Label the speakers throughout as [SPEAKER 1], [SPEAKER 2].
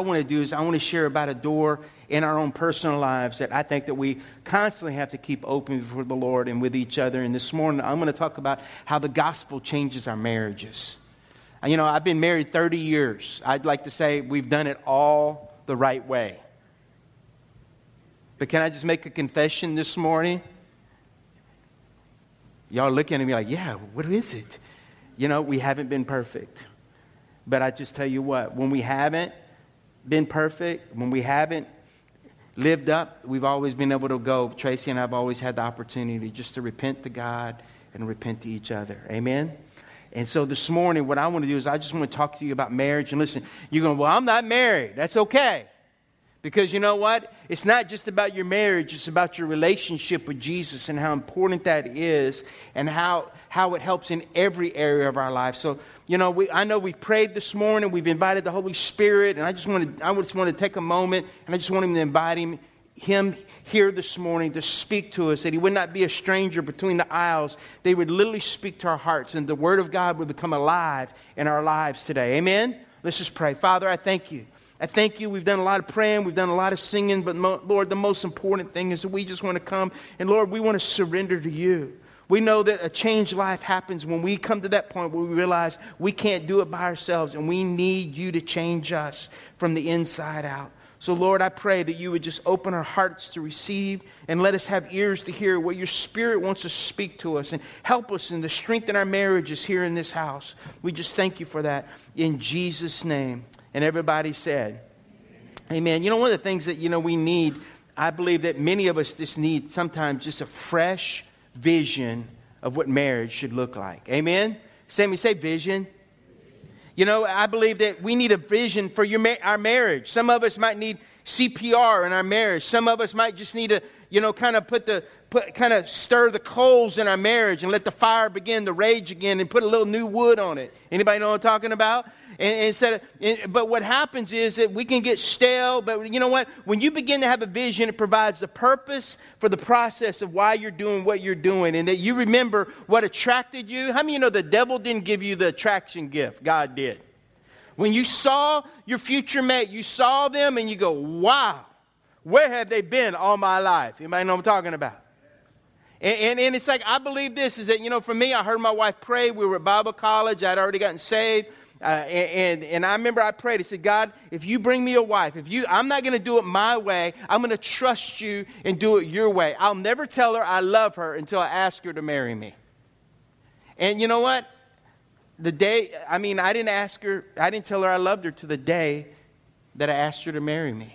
[SPEAKER 1] I want to do is I want to share about a door in our own personal lives that I think that we constantly have to keep open before the Lord and with each other. And this morning I'm going to talk about how the gospel changes our marriages. Uh, you know, I've been married 30 years. I'd like to say we've done it all the right way. But can I just make a confession this morning? Y'all looking at me like, yeah, what is it? You know, we haven't been perfect. But I just tell you what, when we haven't been perfect, when we haven't lived up, we've always been able to go. Tracy and I have always had the opportunity just to repent to God and repent to each other. Amen? And so this morning, what I want to do is I just want to talk to you about marriage. And listen, you're going, well, I'm not married. That's okay. Because you know what? It's not just about your marriage, it's about your relationship with Jesus and how important that is and how, how it helps in every area of our life. So, you know, we, I know we've prayed this morning, we've invited the Holy Spirit, and I just want to, I just want to take a moment and I just want him to invite him, him here this morning to speak to us, that he would not be a stranger between the aisles. They would literally speak to our hearts, and the Word of God would become alive in our lives today. Amen? Let's just pray. Father, I thank you. I thank you. We've done a lot of praying, we've done a lot of singing, but mo- Lord, the most important thing is that we just want to come and Lord, we want to surrender to you. We know that a changed life happens when we come to that point where we realize we can't do it by ourselves and we need you to change us from the inside out. So, Lord, I pray that you would just open our hearts to receive and let us have ears to hear what your Spirit wants to speak to us and help us and to strengthen our marriages here in this house. We just thank you for that in Jesus' name. And everybody said, Amen. You know, one of the things that, you know, we need, I believe that many of us just need sometimes just a fresh vision of what marriage should look like. Amen? Sammy, say vision. You know, I believe that we need a vision for your, our marriage. Some of us might need CPR in our marriage. Some of us might just need to, you know, kind of put the, put, kind of stir the coals in our marriage and let the fire begin to rage again and put a little new wood on it. Anybody know what I'm talking about? And, instead of, but what happens is that we can get stale. But you know what? When you begin to have a vision, it provides the purpose for the process of why you're doing what you're doing, and that you remember what attracted you. How many you know the devil didn't give you the attraction gift? God did. When you saw your future mate, you saw them, and you go, "Wow, where have they been all my life?" Anybody know what I'm talking about? And, and, and, it's like, I believe this is that, you know, for me, I heard my wife pray. We were at Bible college. I'd already gotten saved. Uh, and, and I remember I prayed. I said, God, if you bring me a wife, if you, I'm not going to do it my way. I'm going to trust you and do it your way. I'll never tell her I love her until I ask her to marry me. And you know what? The day, I mean, I didn't ask her, I didn't tell her I loved her to the day that I asked her to marry me.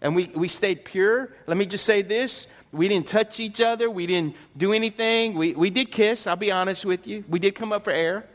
[SPEAKER 1] And we, we stayed pure. Let me just say this. We didn't touch each other. We didn't do anything. We, we did kiss, I'll be honest with you. We did come up for air.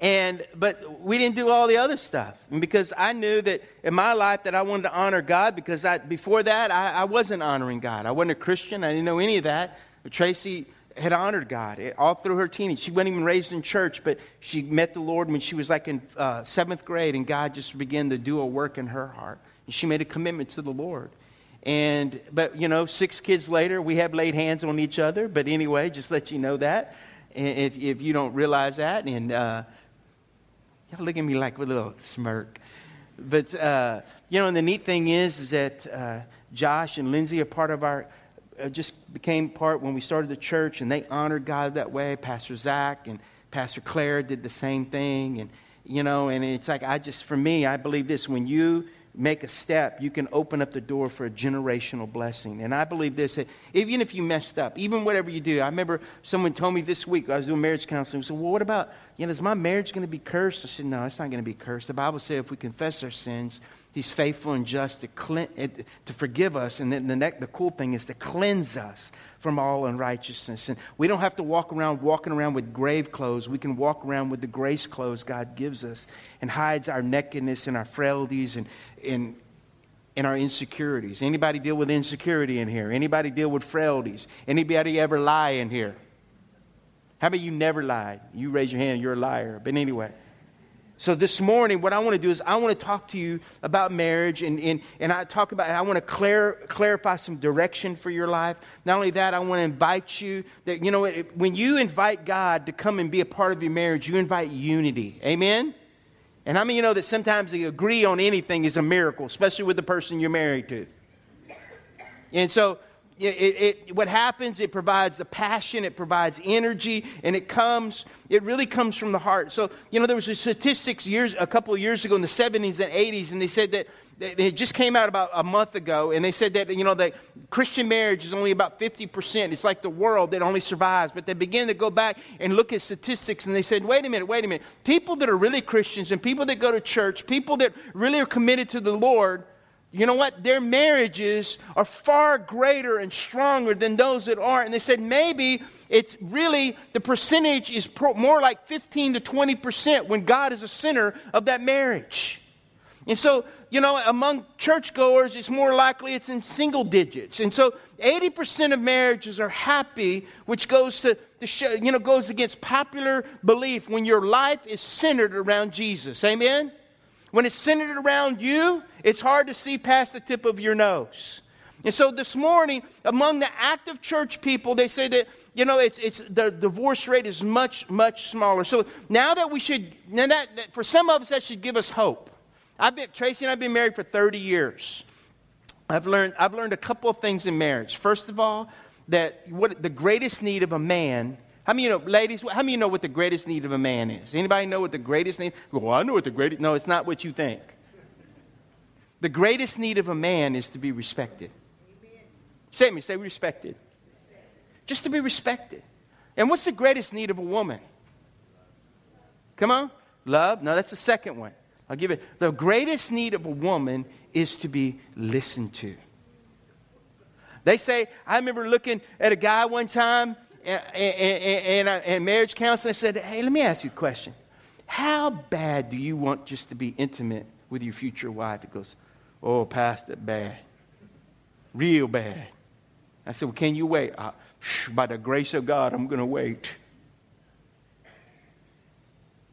[SPEAKER 1] And but we didn't do all the other stuff. Because I knew that in my life that I wanted to honor God because I, before that I, I wasn't honoring God. I wasn't a Christian. I didn't know any of that. But Tracy had honored God all through her teenage. She wasn't even raised in church, but she met the Lord when she was like in uh, seventh grade, and God just began to do a work in her heart. And she made a commitment to the Lord. And but you know, six kids later, we have laid hands on each other. But anyway, just let you know that if if you don't realize that, and uh, Y'all look at me like with a little smirk. But, uh, you know, and the neat thing is, is that uh, Josh and Lindsay are part of our, uh, just became part when we started the church, and they honored God that way. Pastor Zach and Pastor Claire did the same thing. And, you know, and it's like, I just, for me, I believe this when you make a step, you can open up the door for a generational blessing. And I believe this that even if you messed up, even whatever you do, I remember someone told me this week, I was doing marriage counseling, said, Well, what about, you know, is my marriage going to be cursed? I said, No, it's not going to be cursed. The Bible says if we confess our sins, He's faithful and just to, clean, eh, to forgive us. And then the, next, the cool thing is to cleanse us from all unrighteousness. And we don't have to walk around walking around with grave clothes. We can walk around with the grace clothes God gives us and hides our nakedness and our frailties and, and, and our insecurities. Anybody deal with insecurity in here? Anybody deal with frailties? Anybody ever lie in here? How about you never lied? You raise your hand, you're a liar. But anyway. So this morning, what I want to do is I want to talk to you about marriage, and, and, and I talk about, I want to clar- clarify some direction for your life. Not only that, I want to invite you that, you know, when you invite God to come and be a part of your marriage, you invite unity. Amen? And how many you know that sometimes to agree on anything is a miracle, especially with the person you're married to? And so it, it, what happens, it provides the passion, it provides energy, and it comes, it really comes from the heart. So, you know, there was a statistics years, a couple of years ago in the 70s and 80s, and they said that it just came out about a month ago, and they said that, you know, that Christian marriage is only about 50%. It's like the world that only survives. But they began to go back and look at statistics, and they said, wait a minute, wait a minute. People that are really Christians and people that go to church, people that really are committed to the Lord, you know what? Their marriages are far greater and stronger than those that aren't. And they said maybe it's really the percentage is pro- more like 15 to 20 percent when God is a center of that marriage. And so, you know, among churchgoers, it's more likely it's in single digits. And so 80% of marriages are happy, which goes to, to show, you know, goes against popular belief when your life is centered around Jesus. Amen? When it's centered around you, it's hard to see past the tip of your nose. And so this morning, among the active church people, they say that, you know, it's, it's, the divorce rate is much, much smaller. So now that we should, now that, that for some of us, that should give us hope. I've been, Tracy and I've been married for 30 years. I've learned, I've learned a couple of things in marriage. First of all, that what the greatest need of a man how many of you know, ladies, how many you know what the greatest need of a man is? Anybody know what the greatest need? Well, I know what the greatest, no, it's not what you think. The greatest need of a man is to be respected. Say me, say respected. Just to be respected. And what's the greatest need of a woman? Come on. Love? No, that's the second one. I'll give it. The greatest need of a woman is to be listened to. They say, I remember looking at a guy one time and, and, and, and marriage counseling, I said, Hey, let me ask you a question. How bad do you want just to be intimate with your future wife? It goes, Oh, Pastor, bad. Real bad. I said, Well, can you wait? Uh, by the grace of God, I'm going to wait.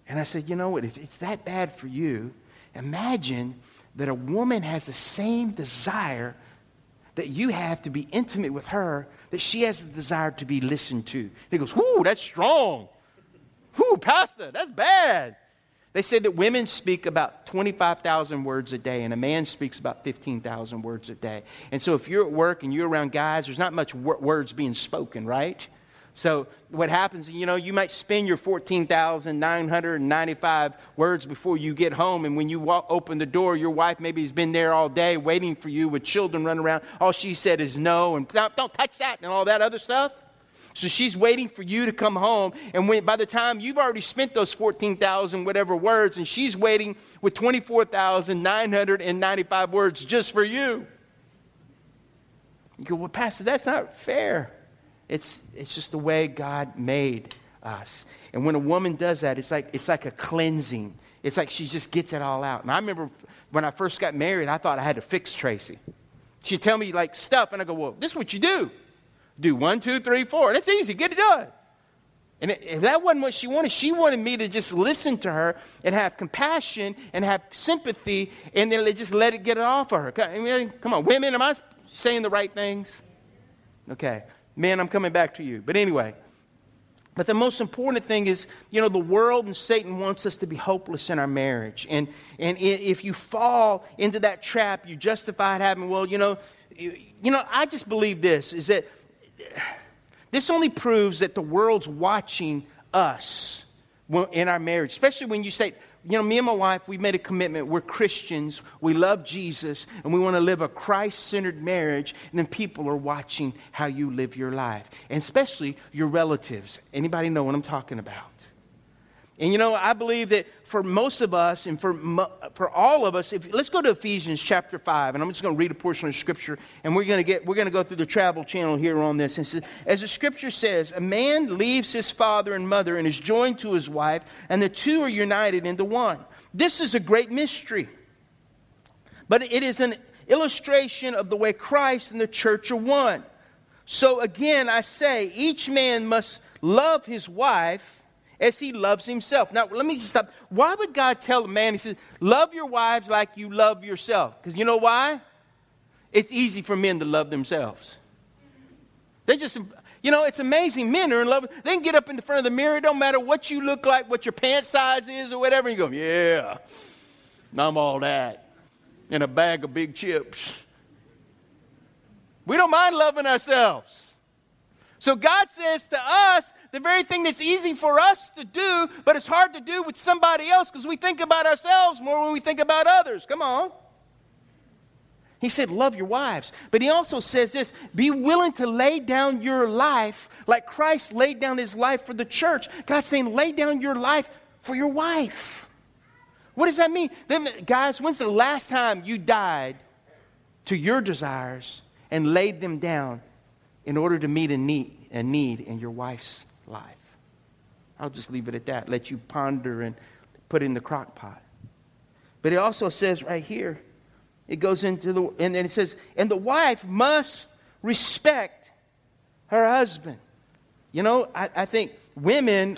[SPEAKER 1] And I said, You know what? If it's that bad for you, imagine that a woman has the same desire that you have to be intimate with her that she has a desire to be listened to. And He goes, Whoo, that's strong. Whoo, Pastor, that's bad. They say that women speak about 25,000 words a day, and a man speaks about 15,000 words a day. And so, if you're at work and you're around guys, there's not much wor- words being spoken, right? So what happens, you know, you might spend your 14,995 words before you get home. And when you walk, open the door, your wife maybe has been there all day waiting for you with children running around. All she said is no and don't, touch that and all that other stuff. So she's waiting for you to come home. And when, by the time you've already spent those 14,000 whatever words, and she's waiting with 24,995 words just for you. You go, well, Pastor, that's not fair. It's, it's just the way God made us. And when a woman does that, it's like, it's like a cleansing. It's like she just gets it all out. And I remember when I first got married, I thought I had to fix Tracy. She'd tell me like stuff, and I go, well, this is what you do. Do one, two, three, four. It's easy. Get it done. And if that wasn't what she wanted, she wanted me to just listen to her and have compassion and have sympathy and then just let it get it off of her. Come on, women, am I saying the right things? Okay. Man, I'm coming back to you. But anyway, but the most important thing is, you know, the world and Satan wants us to be hopeless in our marriage. And, and if you fall into that trap, you justify it having, well, you know, you know, I just believe this is that this only proves that the world's watching us in our marriage, especially when you say, you know, me and my wife, we made a commitment. We're Christians. We love Jesus, and we want to live a Christ centered marriage. And then people are watching how you live your life, and especially your relatives. Anybody know what I'm talking about? And you know, I believe that for most of us and for, for all of us, if, let's go to Ephesians chapter 5, and I'm just going to read a portion of scripture, and we're going to get, we're going to go through the travel channel here on this. And says, as the scripture says, a man leaves his father and mother and is joined to his wife, and the two are united into one. This is a great mystery. But it is an illustration of the way Christ and the church are one. So again, I say, each man must love his wife as he loves himself. Now, let me stop. Why would God tell a man, he says, love your wives like you love yourself? Because you know why? It's easy for men to love themselves. They just, you know, it's amazing. Men are in love. They can get up in the front of the mirror. It don't matter what you look like, what your pant size is, or whatever. And you go, yeah, I'm all that. In a bag of big chips. We don't mind loving ourselves. So God says to us, the very thing that's easy for us to do, but it's hard to do with somebody else because we think about ourselves more when we think about others. Come on. He said, Love your wives. But he also says this be willing to lay down your life like Christ laid down his life for the church. God's saying, lay down your life for your wife. What does that mean? Then, guys, when's the last time you died to your desires and laid them down in order to meet a need, a need in your wife's life? I'll just leave it at that. Let you ponder and put in the crock pot. But it also says right here, it goes into the, and then it says, and the wife must respect her husband. You know, I, I think women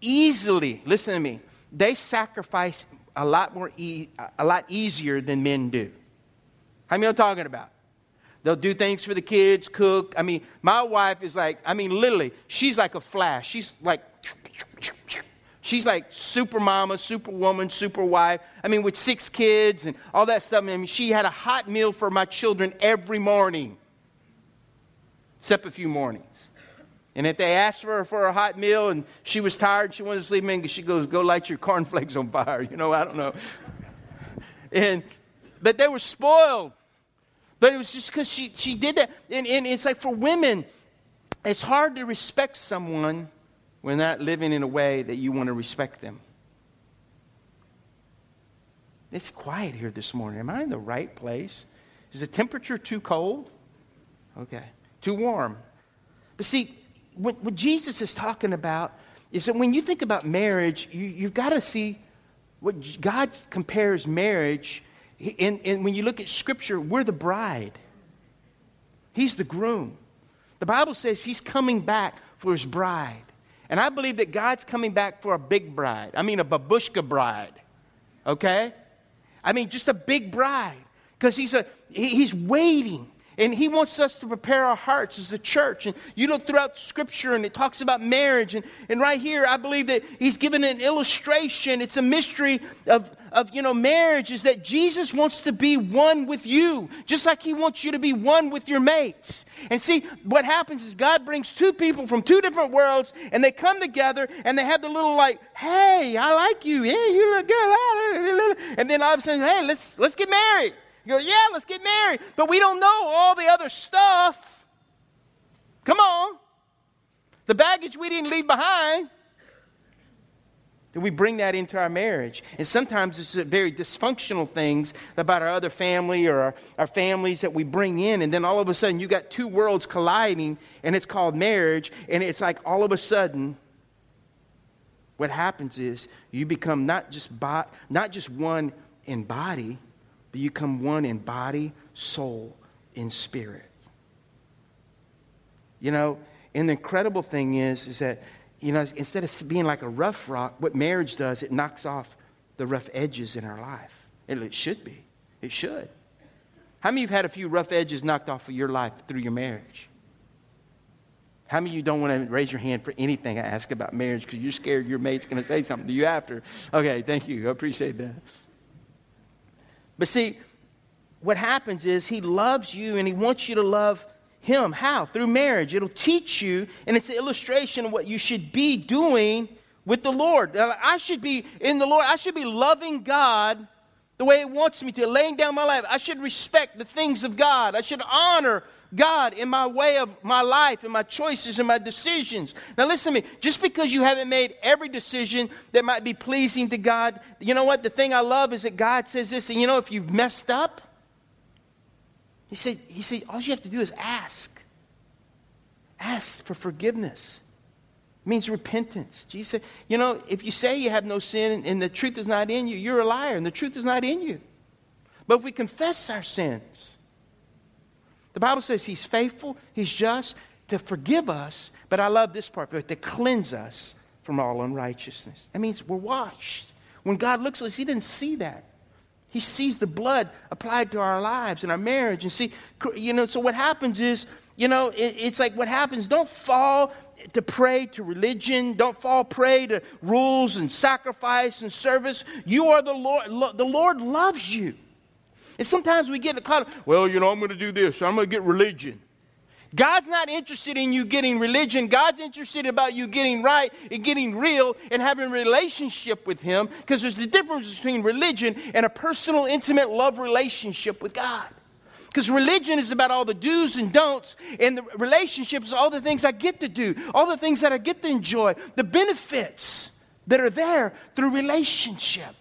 [SPEAKER 1] easily, listen to me, they sacrifice a lot more, e- a lot easier than men do. How many I'm talking about? They'll do things for the kids, cook. I mean, my wife is like, I mean, literally, she's like a flash. She's like, she's like super mama, super woman, super wife. I mean, with six kids and all that stuff. I mean, she had a hot meal for my children every morning, except a few mornings. And if they asked for her for a hot meal and she was tired, she wanted to sleep in, she goes, Go light your cornflakes on fire. You know, I don't know. And, but they were spoiled. But it was just because she, she did that. And, and it's like for women, it's hard to respect someone when they're not living in a way that you want to respect them. It's quiet here this morning. Am I in the right place? Is the temperature too cold? Okay. Too warm. But see, what, what Jesus is talking about is that when you think about marriage, you, you've got to see what God compares marriage. And, and when you look at Scripture, we're the bride, He's the groom. The Bible says He's coming back for His bride. And I believe that God's coming back for a big bride. I mean, a babushka bride. Okay? I mean, just a big bride. Because he's, a, he, he's waiting. And he wants us to prepare our hearts as a church. And you look throughout scripture and it talks about marriage. And, and right here, I believe that he's given an illustration. It's a mystery of, of, you know, marriage is that Jesus wants to be one with you, just like he wants you to be one with your mates. And see, what happens is God brings two people from two different worlds and they come together and they have the little like, hey, I like you. Yeah, you look good. And then all of a sudden, hey, let's, let's get married. You go, yeah, let's get married. But we don't know all the other stuff. Come on. The baggage we didn't leave behind. That we bring that into our marriage. And sometimes it's very dysfunctional things about our other family or our, our, families that we bring in. And then all of a sudden you got two worlds colliding and it's called marriage. And it's like all of a sudden, what happens is you become not just, bo- not just one in body, but you come one in body, soul, in spirit. You know, and the incredible thing is, is that, you know, instead of being like a rough rock, what marriage does, it knocks off the rough edges in our life. It should be. It should. How many of you have had a few rough edges knocked off of your life through your marriage? How many of you don't want to raise your hand for anything I ask about marriage because you're scared your mate's going to say something to you after? Okay, thank you. I appreciate that. But see, what happens is he loves you and he wants you to love him. How? Through marriage. It'll teach you, and it's an illustration of what you should be doing with the Lord. I should be in the Lord, I should be loving God the way He wants me to, laying down my life. I should respect the things of God. I should honor God in my way of my life and my choices and my decisions. Now, listen to me. Just because you haven't made every decision that might be pleasing to God, you know what? The thing I love is that God says this, and you know, if you've messed up, He said, He said, all you have to do is ask. Ask for forgiveness. It means repentance. Jesus said, you know, if you say you have no sin and the truth is not in you, you're a liar and the truth is not in you. But if we confess our sins, the Bible says He's faithful, He's just to forgive us, but I love this part, but to cleanse us from all unrighteousness. That means we're washed. When God looks at us, He didn't see that. He sees the blood applied to our lives and our marriage. And see, you know, so what happens is, you know, it, it's like what happens, don't fall to prey to religion. Don't fall prey to rules and sacrifice and service. You are the Lord. The Lord loves you. And sometimes we get caught, well, you know, I'm going to do this. I'm going to get religion. God's not interested in you getting religion. God's interested about you getting right and getting real and having a relationship with Him because there's a difference between religion and a personal, intimate love relationship with God. Because religion is about all the do's and don'ts, and the relationships, all the things I get to do, all the things that I get to enjoy, the benefits that are there through relationship.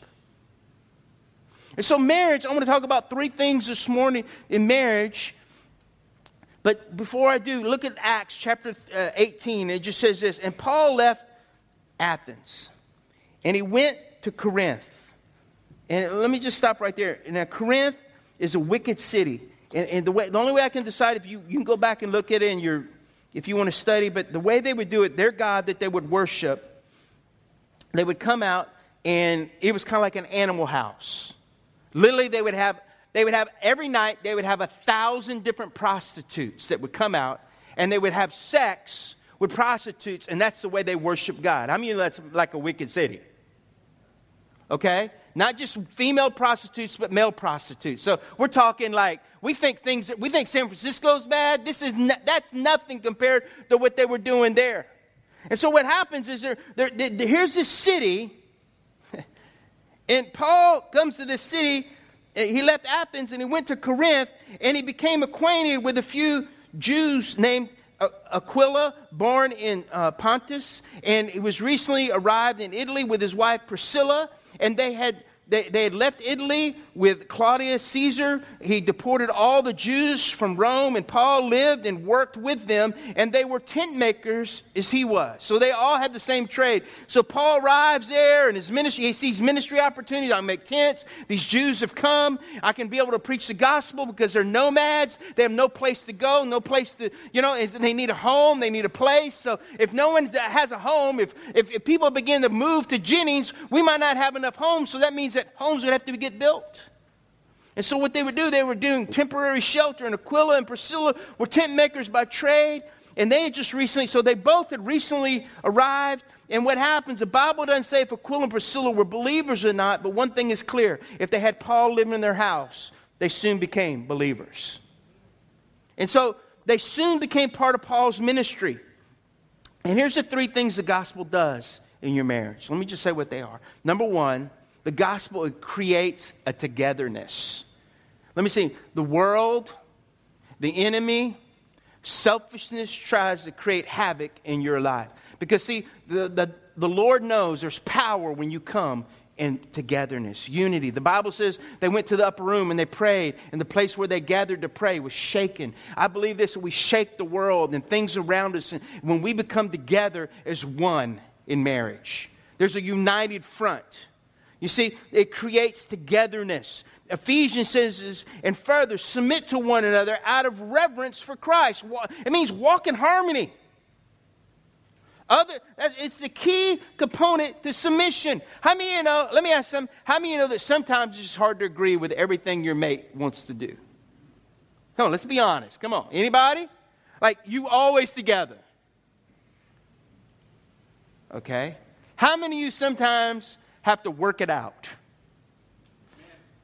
[SPEAKER 1] And so, marriage, I want to talk about three things this morning in marriage but before I do, look at Acts chapter uh, 18. It just says this And Paul left Athens and he went to Corinth. And let me just stop right there. Now, Corinth is a wicked city. And, and, the, way, the only way I can decide if you, you can go back and look at it in your, if you want to study, but the way they would do it, their God that they would worship, they would come out and it was kind of like an animal house. Literally, they would have they would have every night they would have a thousand different prostitutes that would come out and they would have sex with prostitutes and that's the way they worship god. I mean that's like a wicked city? Okay? Not just female prostitutes but male prostitutes. So we're talking like we think things we think san francisco's bad. This is no, that's nothing compared to what they were doing there. And so what happens is there, there, there here's this city and paul comes to this city he left Athens and he went to Corinth and he became acquainted with a few Jews named Aquila, born in uh, Pontus, and he was recently arrived in Italy with his wife Priscilla, and they had they, they had left Italy with Claudius Caesar. He deported all the Jews from Rome, and Paul lived and worked with them, and they were tent makers as he was. So they all had the same trade. So Paul arrives there, and his ministry, he sees ministry opportunities. I make tents. These Jews have come. I can be able to preach the gospel because they're nomads. They have no place to go, no place to, you know, they need a home, they need a place. So if no one has a home, if, if, if people begin to move to Jennings, we might not have enough homes. So that means that homes would have to get built. And so, what they would do, they were doing temporary shelter, and Aquila and Priscilla were tent makers by trade. And they had just recently, so they both had recently arrived. And what happens, the Bible doesn't say if Aquila and Priscilla were believers or not, but one thing is clear if they had Paul living in their house, they soon became believers. And so, they soon became part of Paul's ministry. And here's the three things the gospel does in your marriage. Let me just say what they are. Number one, the gospel creates a togetherness. Let me see. The world, the enemy, selfishness tries to create havoc in your life. Because, see, the, the, the Lord knows there's power when you come in togetherness, unity. The Bible says they went to the upper room and they prayed, and the place where they gathered to pray was shaken. I believe this we shake the world and things around us when we become together as one in marriage. There's a united front. You see, it creates togetherness. Ephesians says, and further, submit to one another out of reverence for Christ. It means walk in harmony. Other, it's the key component to submission. How many you know? Let me ask them. How many you know that sometimes it's hard to agree with everything your mate wants to do? Come on, let's be honest. Come on, anybody? Like you always together. Okay. How many of you sometimes have to work it out.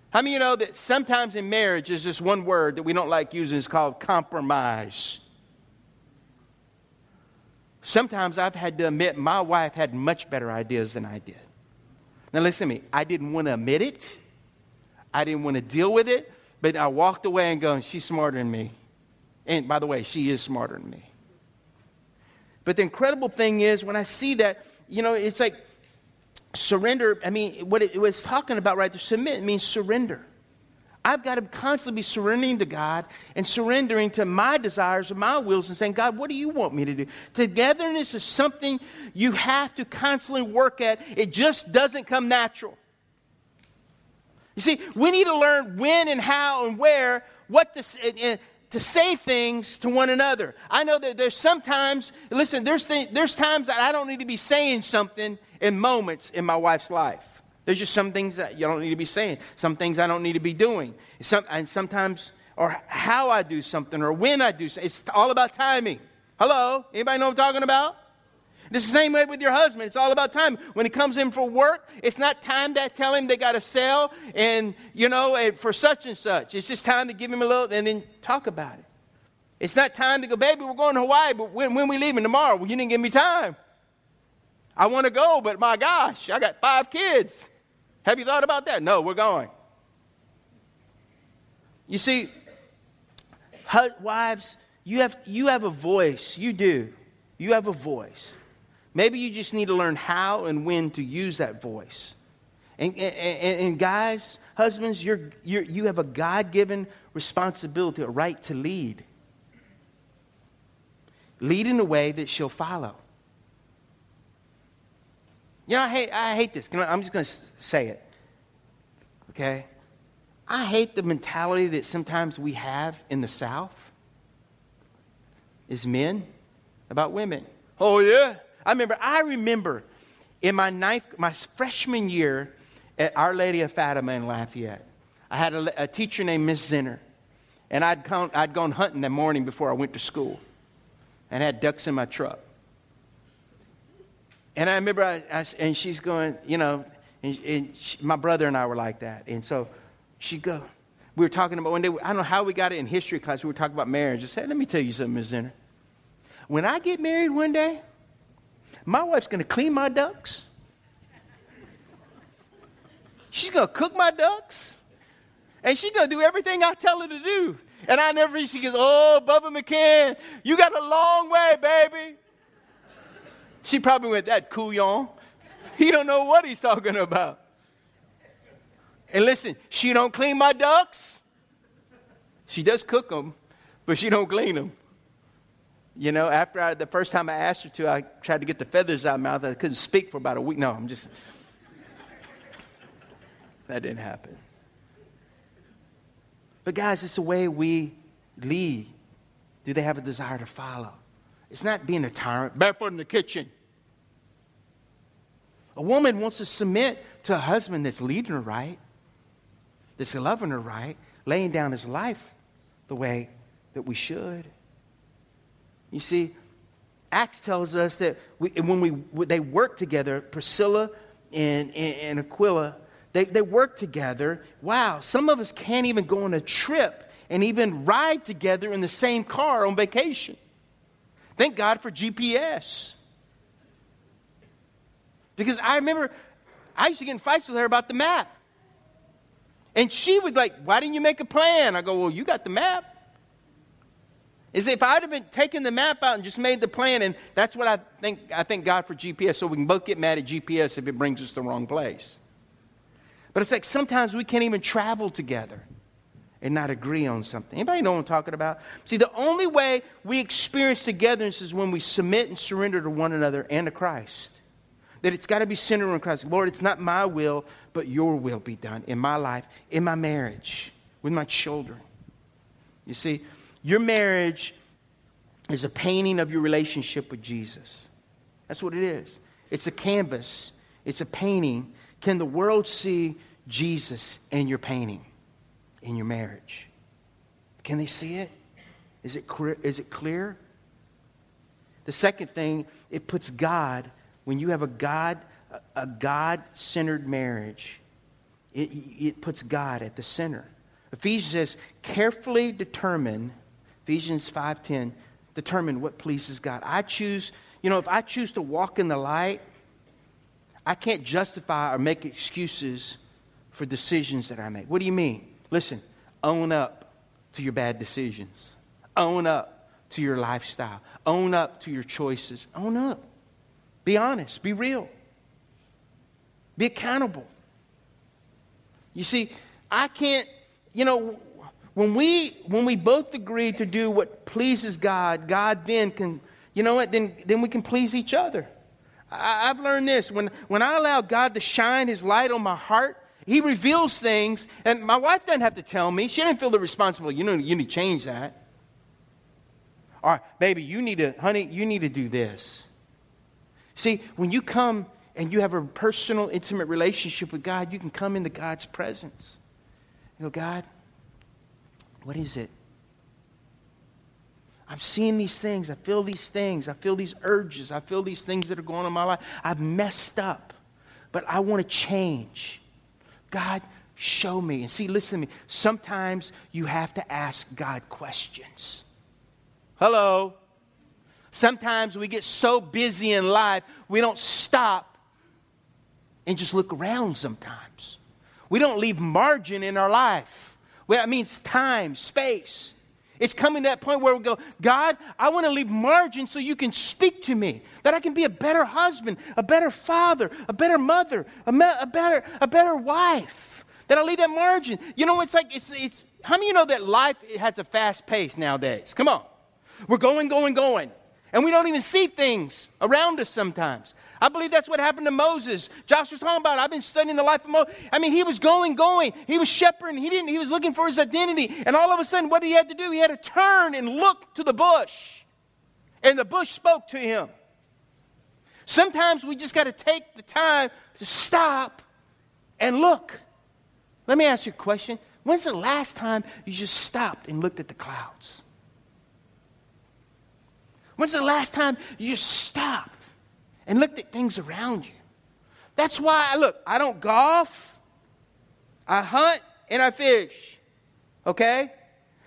[SPEAKER 1] How many of you know that sometimes in marriage there's this one word that we don't like using, it's called compromise. Sometimes I've had to admit my wife had much better ideas than I did. Now listen to me, I didn't want to admit it. I didn't want to deal with it, but I walked away and going, she's smarter than me. And by the way, she is smarter than me. But the incredible thing is when I see that, you know, it's like surrender, I mean, what it was talking about right there, submit means surrender. I've got to constantly be surrendering to God and surrendering to my desires and my wills and saying, God, what do you want me to do? Togetherness is something you have to constantly work at. It just doesn't come natural. You see, we need to learn when and how and where, what to, to say things to one another. I know that there's sometimes, listen, there's, th- there's times that I don't need to be saying something in moments in my wife's life. There's just some things that you don't need to be saying, some things I don't need to be doing. Some, and sometimes, or how I do something, or when I do something. It's all about timing. Hello? Anybody know what I'm talking about? It's the same way with your husband. It's all about time. When he comes in for work, it's not time to tell him they got to sell and, you know, eh, for such and such. It's just time to give him a little and then talk about it. It's not time to go, baby, we're going to Hawaii, but when, when we leaving tomorrow? Well, you didn't give me time. I want to go, but my gosh, I got five kids. Have you thought about that? No, we're going. You see, wives, you have, you have a voice. You do. You have a voice. Maybe you just need to learn how and when to use that voice. And, and, and guys, husbands, you're, you're, you have a God given responsibility, a right to lead. Lead in a way that she'll follow. You know, I hate, I hate this. I'm just going to say it. Okay? I hate the mentality that sometimes we have in the South as men about women. Oh, yeah? I remember, I remember in my ninth, my freshman year at Our Lady of Fatima in Lafayette, I had a, a teacher named Miss Zinner. And I'd gone, I'd gone hunting that morning before I went to school and had ducks in my truck. And I remember, I, I, and she's going, you know, and, and she, my brother and I were like that. And so she'd go, we were talking about one day, I don't know how we got it in history class. We were talking about marriage. I said, let me tell you something, Ms. Zinner. When I get married one day, my wife's going to clean my ducks. She's going to cook my ducks. And she's going to do everything I tell her to do. And I never, she goes, Oh, Bubba McCann, you got a long way, baby. She probably went, That couillon. He don't know what he's talking about. And listen, she don't clean my ducks. She does cook them, but she don't clean them. You know, after I, the first time I asked her to, I tried to get the feathers out of my mouth. I couldn't speak for about a week. No, I'm just. that didn't happen. But guys, it's the way we lead. Do they have a desire to follow? It's not being a tyrant, barefoot in the kitchen. A woman wants to submit to a husband that's leading her right, that's loving her right, laying down his life the way that we should. You see, Acts tells us that we, when we, they work together, Priscilla and, and, and Aquila, they, they work together. Wow, some of us can't even go on a trip and even ride together in the same car on vacation. Thank God for GPS. Because I remember I used to get in fights with her about the map. And she would like, why didn't you make a plan? I go, well, you got the map. Is if I'd have been taking the map out and just made the plan, and that's what I think. I thank God for GPS, so we can both get mad at GPS if it brings us the wrong place. But it's like sometimes we can't even travel together and not agree on something. Anybody know what I'm talking about? See, the only way we experience togetherness is when we submit and surrender to one another and to Christ. That it's got to be centered on Christ. Lord, it's not my will, but your will be done in my life, in my marriage, with my children. You see, your marriage is a painting of your relationship with Jesus. That's what it is. It's a canvas, it's a painting can the world see Jesus in your painting, in your marriage? Can they see it? Is it, clear, is it clear? The second thing, it puts God, when you have a God, a God centered marriage, it, it puts God at the center. Ephesians says, carefully determine, Ephesians 5.10, determine what pleases God. I choose, you know, if I choose to walk in the light, I can't justify or make excuses for decisions that I make. What do you mean? Listen, own up to your bad decisions, own up to your lifestyle, own up to your choices. Own up. Be honest, be real, be accountable. You see, I can't, you know, when we when we both agree to do what pleases God, God then can, you know what, then then we can please each other. I, have learned this. When, when I allow God to shine his light on my heart, he reveals things, and my wife doesn't have to tell me. She doesn't feel the responsibility. You know, you need to change that. All right, baby, you need to, honey, you need to do this. See, when you come and you have a personal, intimate relationship with God, you can come into God's presence. You go, God, what is it? I'm seeing these things. I feel these things. I feel these urges. I feel these things that are going on in my life. I've messed up, but I want to change. God, show me. And see, listen to me. Sometimes you have to ask God questions. Hello. Sometimes we get so busy in life, we don't stop and just look around sometimes. We don't leave margin in our life. Well, that means time, space. It's coming to that point where we go, God, I want to leave margin so you can speak to me, that I can be a better husband, a better father, a better mother, a, me- a better, a better wife. That I leave that margin. You know, it's like, it's, it's, how many of you know that life has a fast pace nowadays? Come on. We're going, going, going. And we don't even see things around us sometimes. I believe that's what happened to Moses. Josh was talking about it. I've been studying the life of Moses. I mean, he was going, going. He was shepherding. He didn't, he was looking for his identity. And all of a sudden, what he had to do, he had to turn and look to the bush. And the bush spoke to him. Sometimes we just got to take the time to stop and look. Let me ask you a question. When's the last time you just stopped and looked at the clouds? When's the last time you just stopped and looked at things around you? That's why, I look, I don't golf, I hunt, and I fish. Okay?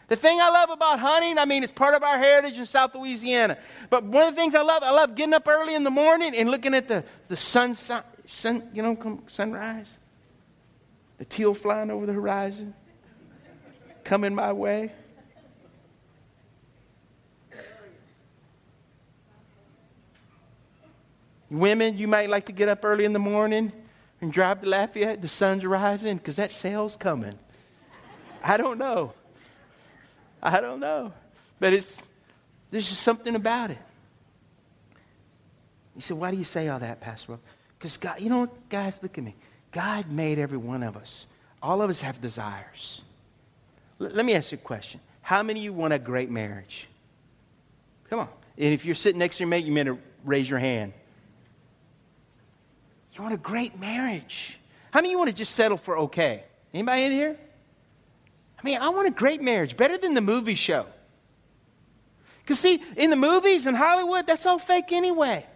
[SPEAKER 1] The thing I love about hunting, I mean, it's part of our heritage in South Louisiana. But one of the things I love, I love getting up early in the morning and looking at the, the sun, sun, you know, sunrise. The teal flying over the horizon, coming my way. Women, you might like to get up early in the morning and drive to Lafayette. The sun's rising because that sale's coming. I don't know. I don't know. But it's, there's just something about it. You say, why do you say all that, Pastor? Because God, you know, guys, look at me. God made every one of us. All of us have desires. L- let me ask you a question. How many of you want a great marriage? Come on. And if you're sitting next to your mate, you meant to raise your hand. You want a great marriage. How many you want to just settle for okay? Anybody in here? I mean, I want a great marriage, better than the movie show. Because, see, in the movies in Hollywood, that's all fake anyway.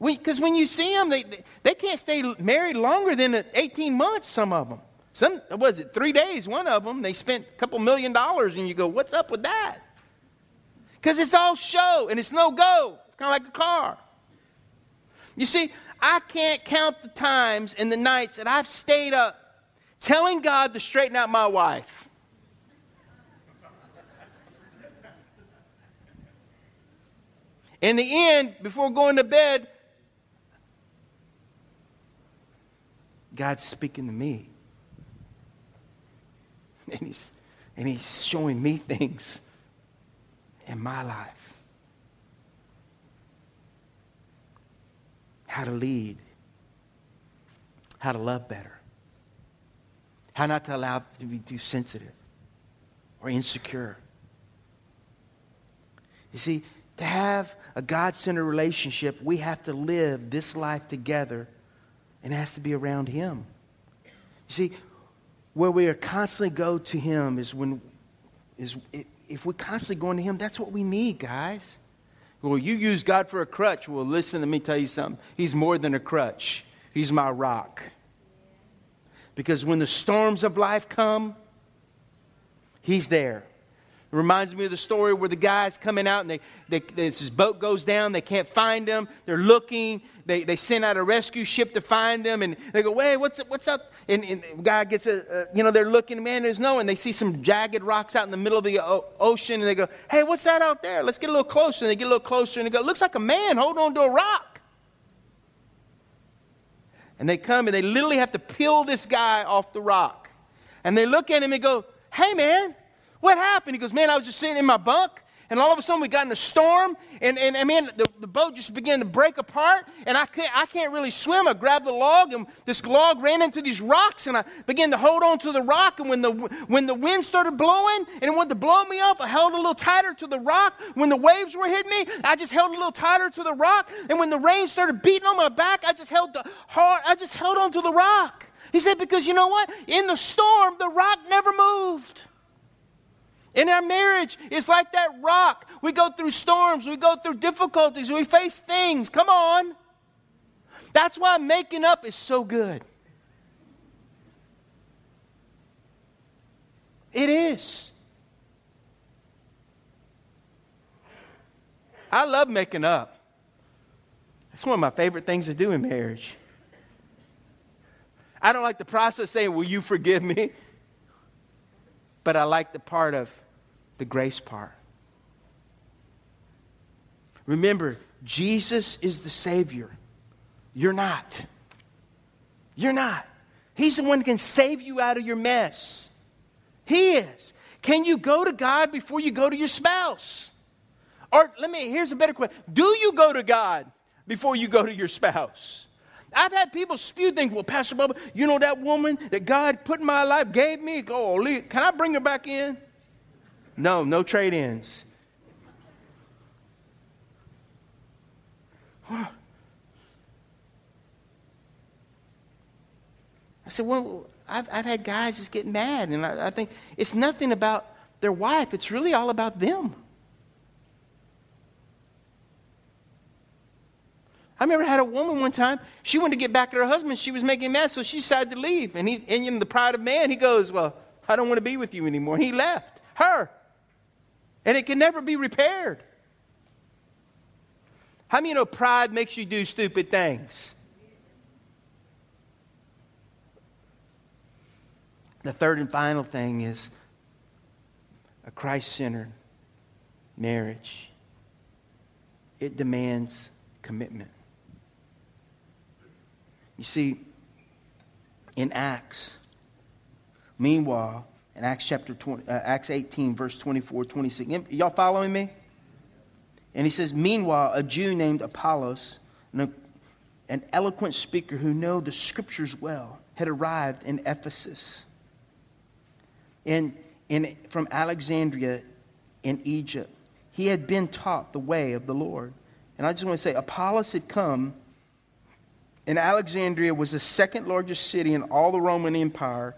[SPEAKER 1] Because when you see them, they, they can't stay married longer than 18 months, some of them. Some, was it three days, one of them, they spent a couple million dollars, and you go, what's up with that? Because it's all show, and it's no go. It's kind of like a car. You see, I can't count the times and the nights that I've stayed up telling God to straighten out my wife. In the end, before going to bed, God's speaking to me. And he's, and he's showing me things in my life. How to lead, how to love better, how not to allow to be too sensitive or insecure. You see, to have a God centered relationship, we have to live this life together and it has to be around Him. You see, where we are constantly go to Him is when, is if we're constantly going to Him, that's what we need, guys. Well, you use God for a crutch. Well, listen, let me tell you something. He's more than a crutch, He's my rock. Because when the storms of life come, He's there. It reminds me of the story where the guy's coming out and they, they, this boat goes down. They can't find them. They're looking. They, they send out a rescue ship to find them. And they go, wait, what's, what's up? And, and the guy gets a, you know, they're looking, man, there's no. And they see some jagged rocks out in the middle of the o- ocean. And they go, hey, what's that out there? Let's get a little closer. And they get a little closer and they go, looks like a man holding on to a rock. And they come and they literally have to peel this guy off the rock. And they look at him and go, hey, man, what happened? He goes, Man, I was just sitting in my bunk, and all of a sudden we got in a storm, and, and, and man, the, the boat just began to break apart, and I can't, I can't really swim. I grabbed the log, and this log ran into these rocks, and I began to hold on to the rock, and when the, when the wind started blowing, and it wanted to blow me up, I held a little tighter to the rock. When the waves were hitting me, I just held a little tighter to the rock, and when the rain started beating on my back, I just held the hard, I just held on to the rock. He said, because you know what? In the storm, the rock never moved. In our marriage, it's like that rock. We go through storms, we go through difficulties, we face things. Come on. That's why making up is so good. It is. I love making up. That's one of my favorite things to do in marriage. I don't like the process saying, Will you forgive me? But I like the part of the grace part. Remember, Jesus is the Savior. You're not. You're not. He's the one who can save you out of your mess. He is. Can you go to God before you go to your spouse? Or let me, here's a better question. Do you go to God before you go to your spouse? I've had people spew things. Well, Pastor Bubba, you know that woman that God put in my life, gave me? Go, oh, can I bring her back in? No, no trade ins. I said, well, I've, I've had guys just get mad, and I, I think it's nothing about their wife, it's really all about them. I remember I had a woman one time, she wanted to get back at her husband. She was making mad, so she decided to leave. And, he, and in the pride of man, he goes, Well, I don't want to be with you anymore. And he left her. And it can never be repaired. How many you know pride makes you do stupid things? The third and final thing is a Christ centered marriage. It demands commitment. You see, in Acts, meanwhile, in Acts chapter 20, uh, Acts 18, verse 24, 26, y'all following me? And he says, Meanwhile, a Jew named Apollos, an, an eloquent speaker who knew the scriptures well, had arrived in Ephesus in, in, from Alexandria in Egypt. He had been taught the way of the Lord. And I just want to say, Apollos had come, and Alexandria was the second largest city in all the Roman Empire,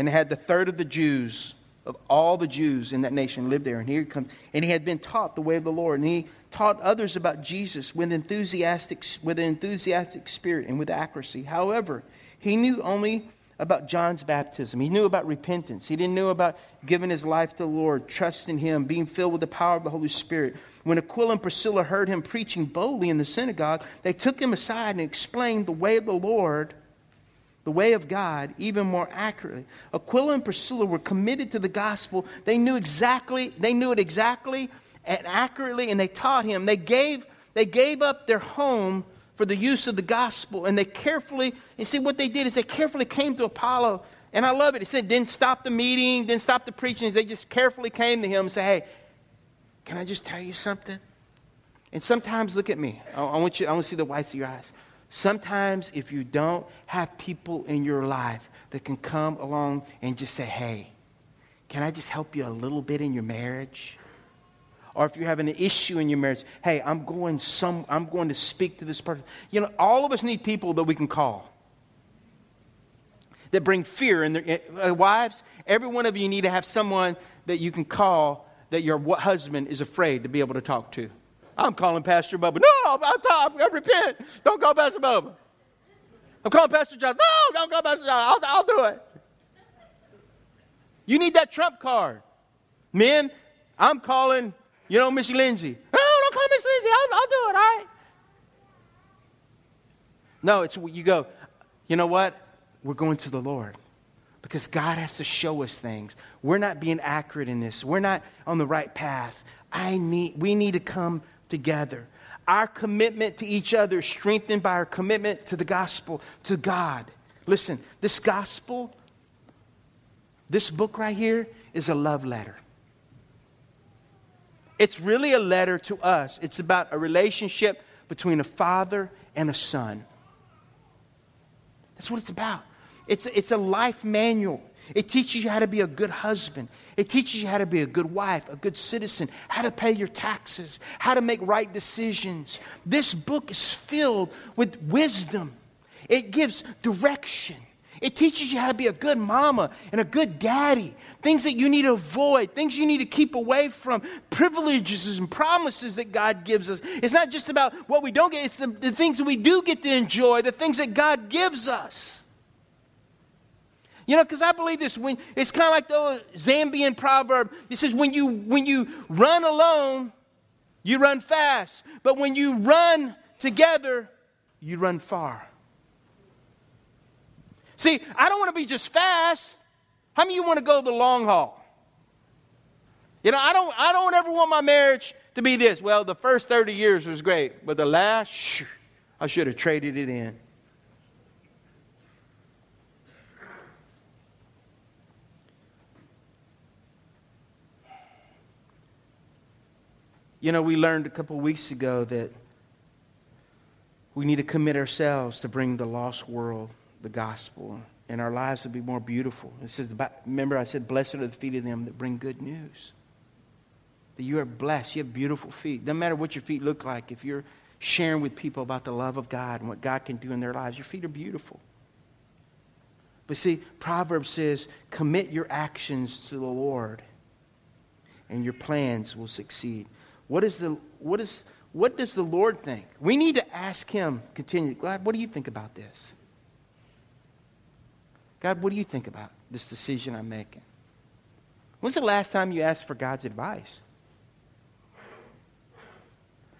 [SPEAKER 1] and had the third of the Jews, of all the Jews in that nation lived there. And here he comes, and he had been taught the way of the Lord, and he taught others about Jesus with enthusiastic, with an enthusiastic spirit and with accuracy. However, he knew only about John's baptism. He knew about repentance. He didn't know about giving his life to the Lord, trusting him, being filled with the power of the Holy Spirit. When Aquila and Priscilla heard him preaching boldly in the synagogue, they took him aside and explained the way of the Lord, the way of God, even more accurately. Aquila and Priscilla were committed to the gospel. They knew exactly, they knew it exactly and accurately, and they taught him. They gave, they gave up their home for the use of the gospel. And they carefully, you see, what they did is they carefully came to Apollo. And I love it. He said, didn't stop the meeting, didn't stop the preaching. They just carefully came to him and said, hey, can I just tell you something? And sometimes, look at me. I, I want you, I want to see the whites of your eyes. Sometimes, if you don't have people in your life that can come along and just say, hey, can I just help you a little bit in your marriage? or if you're having an issue in your marriage, hey, I'm going some I'm going to speak to this person. You know, all of us need people that we can call. That bring fear in their uh, wives. Every one of you need to have someone that you can call that your husband is afraid to be able to talk to. I'm calling Pastor Bubba. No, I'll, talk. I repent. Don't call Pastor Bubba. I'm calling Pastor John. No, don't call Pastor John. I'll, I'll do it. You need that trump card. Men, I'm calling you know, Miss Lindsay. No, don't call Miss Lindsay. I'll, I'll do it, all right? No, it's you go, you know what? We're going to the Lord because God has to show us things. We're not being accurate in this. We're not on the right path. I need, we need to come together. Our commitment to each other strengthened by our commitment to the gospel, to God. Listen, this gospel, this book right here, is a love letter. It's really a letter to us. It's about a relationship between a father and a son. That's what it's about. It's, it's a life manual. It teaches you how to be a good husband. It teaches you how to be a good wife, a good citizen, how to pay your taxes, how to make right decisions. This book is filled with wisdom. It gives direction. It teaches you how to be a good mama and a good daddy. Things that you need to avoid, things you need to keep away from, privileges and promises that God gives us. It's not just about what we don't get, it's the, the things that we do get to enjoy, the things that God gives us. You know, because I believe this when it's kind of like the Zambian proverb. It says, when you when you run alone, you run fast. But when you run together, you run far. See, I don't want to be just fast. How many of you want to go the long haul? You know, I don't, I don't ever want my marriage to be this. Well, the first 30 years was great, but the last, shh, I should have traded it in. You know, we learned a couple weeks ago that we need to commit ourselves to bring the lost world the gospel, and our lives will be more beautiful. It says, remember, I said, Blessed are the feet of them that bring good news. That you are blessed. You have beautiful feet. Doesn't matter what your feet look like. If you're sharing with people about the love of God and what God can do in their lives, your feet are beautiful. But see, Proverbs says, commit your actions to the Lord, and your plans will succeed. What, is the, what, is, what does the Lord think? We need to ask Him, continue, God, what do you think about this? God, what do you think about this decision I'm making? When's the last time you asked for God's advice?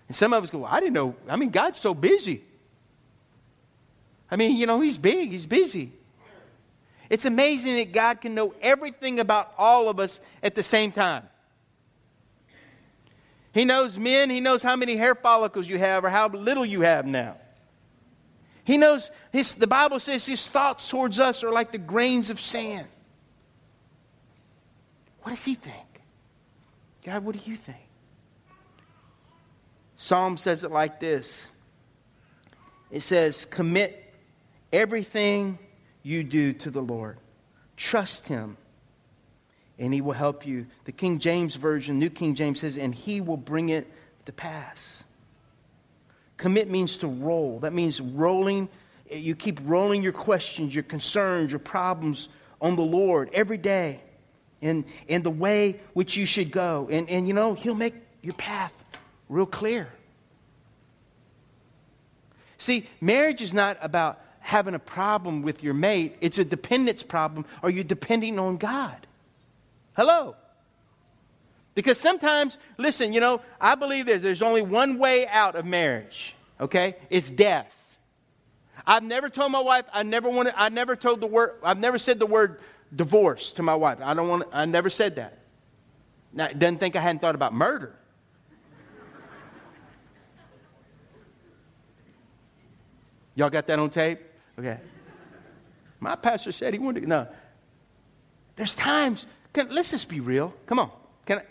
[SPEAKER 1] And some of us go, well, I didn't know. I mean, God's so busy. I mean, you know, He's big, He's busy. It's amazing that God can know everything about all of us at the same time. He knows men, He knows how many hair follicles you have or how little you have now. He knows, his, the Bible says his thoughts towards us are like the grains of sand. What does he think? God, what do you think? Psalm says it like this it says, Commit everything you do to the Lord, trust him, and he will help you. The King James Version, New King James says, And he will bring it to pass. Commit means to roll. That means rolling. You keep rolling your questions, your concerns, your problems on the Lord every day in, in the way which you should go. And, and you know, He'll make your path real clear. See, marriage is not about having a problem with your mate, it's a dependence problem. Are you depending on God? Hello? Because sometimes, listen, you know, I believe there's, there's only one way out of marriage, okay? It's death. I've never told my wife, I never wanted, I never told the word, I've never said the word divorce to my wife. I don't want, I never said that. Now, doesn't think I hadn't thought about murder. Y'all got that on tape? Okay. My pastor said he wanted to, no. There's times, can, let's just be real. Come on. Can I,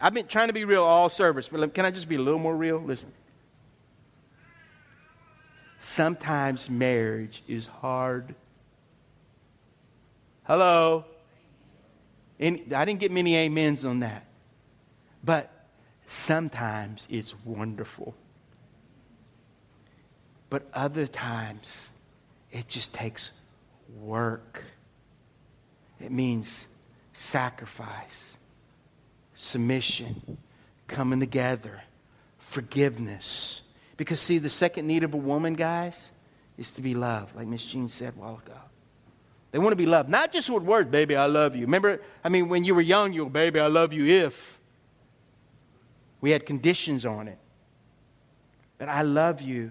[SPEAKER 1] I've been trying to be real all service, but can I just be a little more real? Listen. Sometimes marriage is hard. Hello? I didn't get many amens on that. But sometimes it's wonderful. But other times, it just takes work. It means sacrifice submission, coming together, forgiveness. Because, see, the second need of a woman, guys, is to be loved, like Miss Jean said a while ago. They want to be loved, not just with words, baby, I love you. Remember, I mean, when you were young, you were, baby, I love you if. We had conditions on it. That I love you,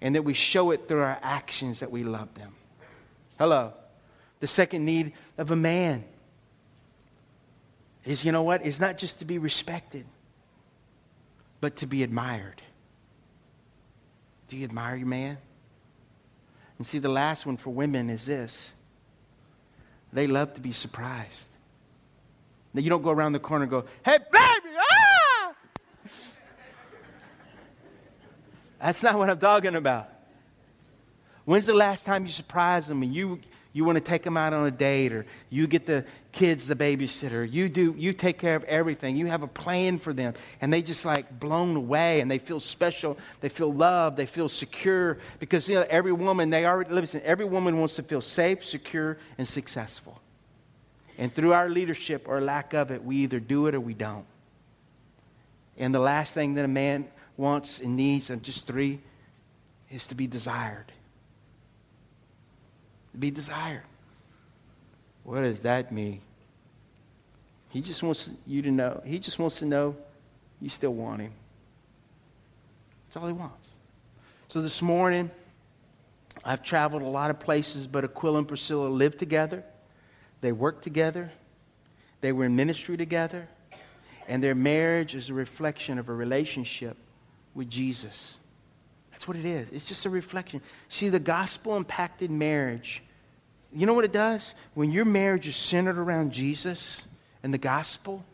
[SPEAKER 1] and that we show it through our actions that we love them. Hello. The second need of a man is, you know what? Is not just to be respected, but to be admired. Do you admire your man? And see, the last one for women is this they love to be surprised. Now, you don't go around the corner and go, hey, baby, ah! That's not what I'm talking about. When's the last time you surprised them and you, You want to take them out on a date, or you get the kids the babysitter. You do. You take care of everything. You have a plan for them, and they just like blown away, and they feel special. They feel loved. They feel secure because you know every woman. They already listen. Every woman wants to feel safe, secure, and successful. And through our leadership or lack of it, we either do it or we don't. And the last thing that a man wants and needs, and just three, is to be desired be desired. What does that mean? He just wants you to know. He just wants to know you still want him. That's all he wants. So this morning, I've traveled a lot of places, but Aquila and Priscilla lived together. They worked together. They were in ministry together. And their marriage is a reflection of a relationship with Jesus. That's what it is. It's just a reflection. See, the gospel impacted marriage. You know what it does? When your marriage is centered around Jesus and the gospel,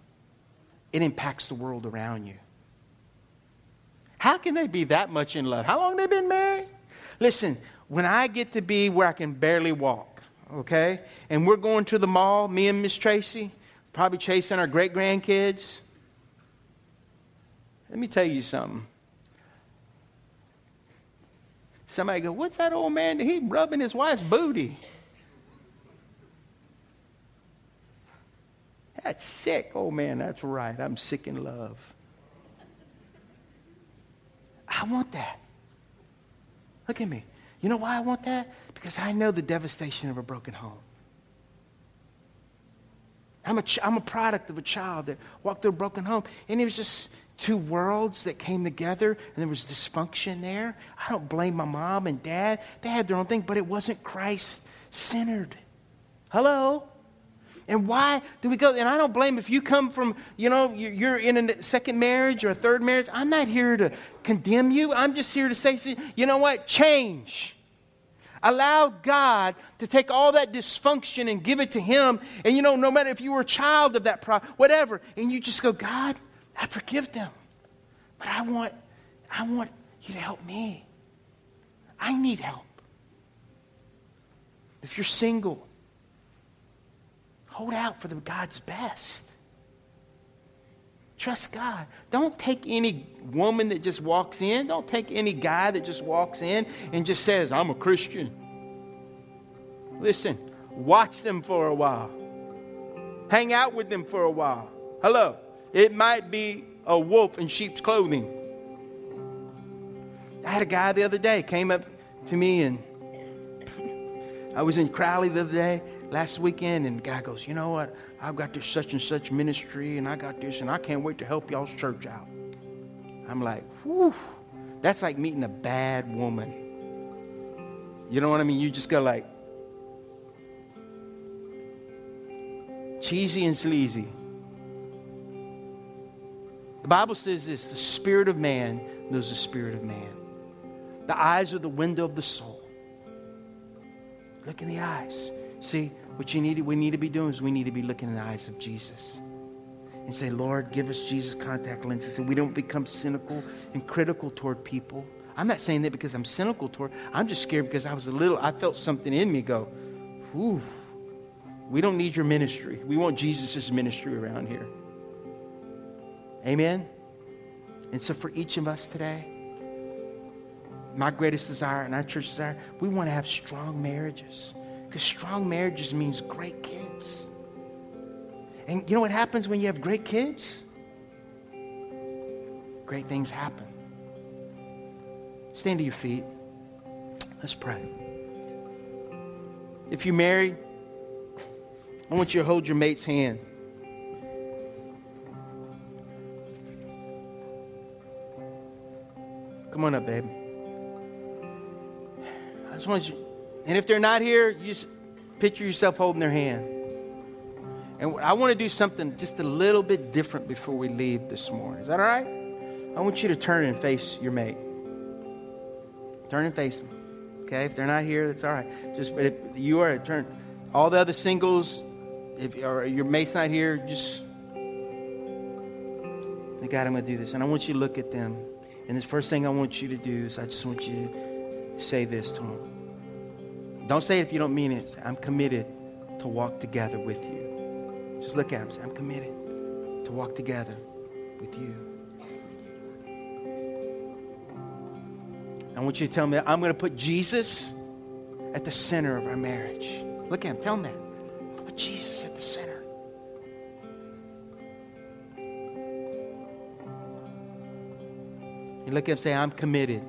[SPEAKER 1] it impacts the world around you. How can they be that much in love? How long they been married? Listen, when I get to be where I can barely walk, okay, and we're going to the mall, me and Miss Tracy, probably chasing our great grandkids. Let me tell you something. Somebody go, what's that old man? He rubbing his wife's booty. That's sick. Oh man, that's right. I'm sick in love. I want that. Look at me. You know why I want that? Because I know the devastation of a broken home. I'm a, ch- I'm a product of a child that walked through a broken home. And it was just two worlds that came together and there was dysfunction there. I don't blame my mom and dad. They had their own thing, but it wasn't Christ centered. Hello? And why do we go? And I don't blame if you come from, you know, you're in a second marriage or a third marriage. I'm not here to condemn you. I'm just here to say, you know what? Change. Allow God to take all that dysfunction and give it to Him. And you know, no matter if you were a child of that problem, whatever, and you just go, God, I forgive them. But I want, I want you to help me. I need help. If you're single, hold out for the God's best. Trust God. Don't take any woman that just walks in. Don't take any guy that just walks in and just says, I'm a Christian. Listen, watch them for a while. Hang out with them for a while. Hello. It might be a wolf in sheep's clothing. I had a guy the other day came up to me and I was in Crowley the other day, last weekend, and the guy goes, You know what? I've got this such and such ministry, and I got this, and I can't wait to help y'all's church out. I'm like, Whew, that's like meeting a bad woman. You know what I mean? You just go like, cheesy and sleazy. The Bible says this the spirit of man knows the spirit of man. The eyes are the window of the soul. Look in the eyes. See, what you need, we need to be doing is we need to be looking in the eyes of Jesus and say, Lord, give us Jesus contact lenses. And we don't become cynical and critical toward people. I'm not saying that because I'm cynical toward, I'm just scared because I was a little, I felt something in me go, whew, we don't need your ministry. We want Jesus' ministry around here. Amen? And so for each of us today, my greatest desire and our church desire, we want to have strong marriages. Because strong marriages means great kids. And you know what happens when you have great kids? Great things happen. Stand to your feet. Let's pray. If you're married, I want you to hold your mate's hand. Come on up, babe. I just want you, and if they're not here, you just picture yourself holding their hand. And I want to do something just a little bit different before we leave this morning. Is that all right? I want you to turn and face your mate. Turn and face them. Okay? If they're not here, that's all right. Just if you are, turn. All the other singles, if or your mate's not here, just. God, I'm going to do this. And I want you to look at them. And the first thing I want you to do is I just want you to say this to him. Don't say it if you don't mean it. Say, I'm committed to walk together with you. Just look at him. Say, I'm committed to walk together with you. I want you to tell me I'm going to put Jesus at the center of our marriage. Look at him. Tell him that. Put Jesus at the center. You look at him and say, I'm committed.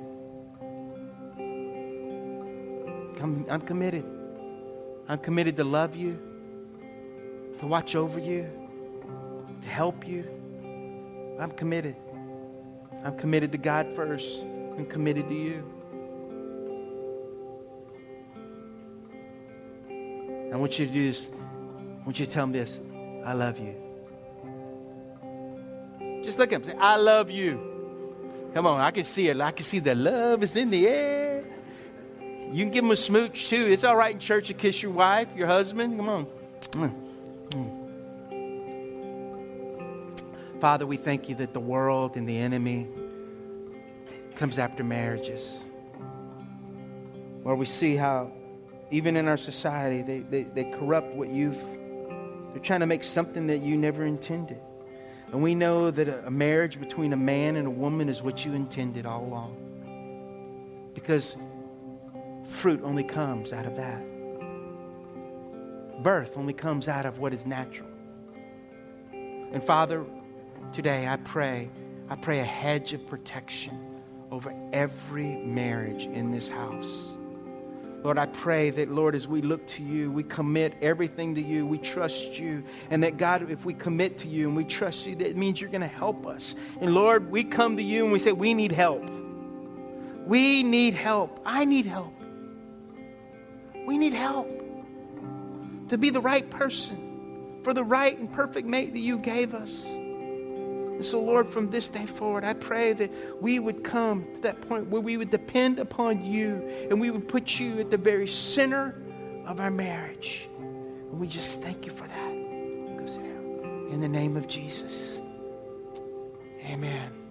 [SPEAKER 1] I'm, I'm committed. I'm committed to love you, to watch over you, to help you. I'm committed. I'm committed to God first. I'm committed to you. I want you to do this. I want you to tell him this. I love you. Just look at him. Say, I love you. Come on, I can see it. I can see the love is in the air. You can give them a smooch too. It's all right in church to kiss your wife, your husband. Come on. Mm. Mm. Father, we thank you that the world and the enemy comes after marriages. Lord, we see how, even in our society, they, they, they corrupt what you've, they're trying to make something that you never intended. And we know that a, marriage between a man and a woman is what you intended all along. Because fruit only comes out of that. Birth only comes out of what is natural. And Father, today I pray, I pray a hedge of protection over every marriage in this house. Lord, I pray that, Lord, as we look to you, we commit everything to you. We trust you. And that, God, if we commit to you and we trust you, that means you're going to help us. And, Lord, we come to you and we say, we need help. We need help. I need help. We need help to be the right person for the right and perfect mate that you gave us. And so, Lord, from this day forward, I pray that we would come to that point where we would depend upon you and we would put you at the very center of our marriage. And we just thank you for that. In the name of Jesus. Amen.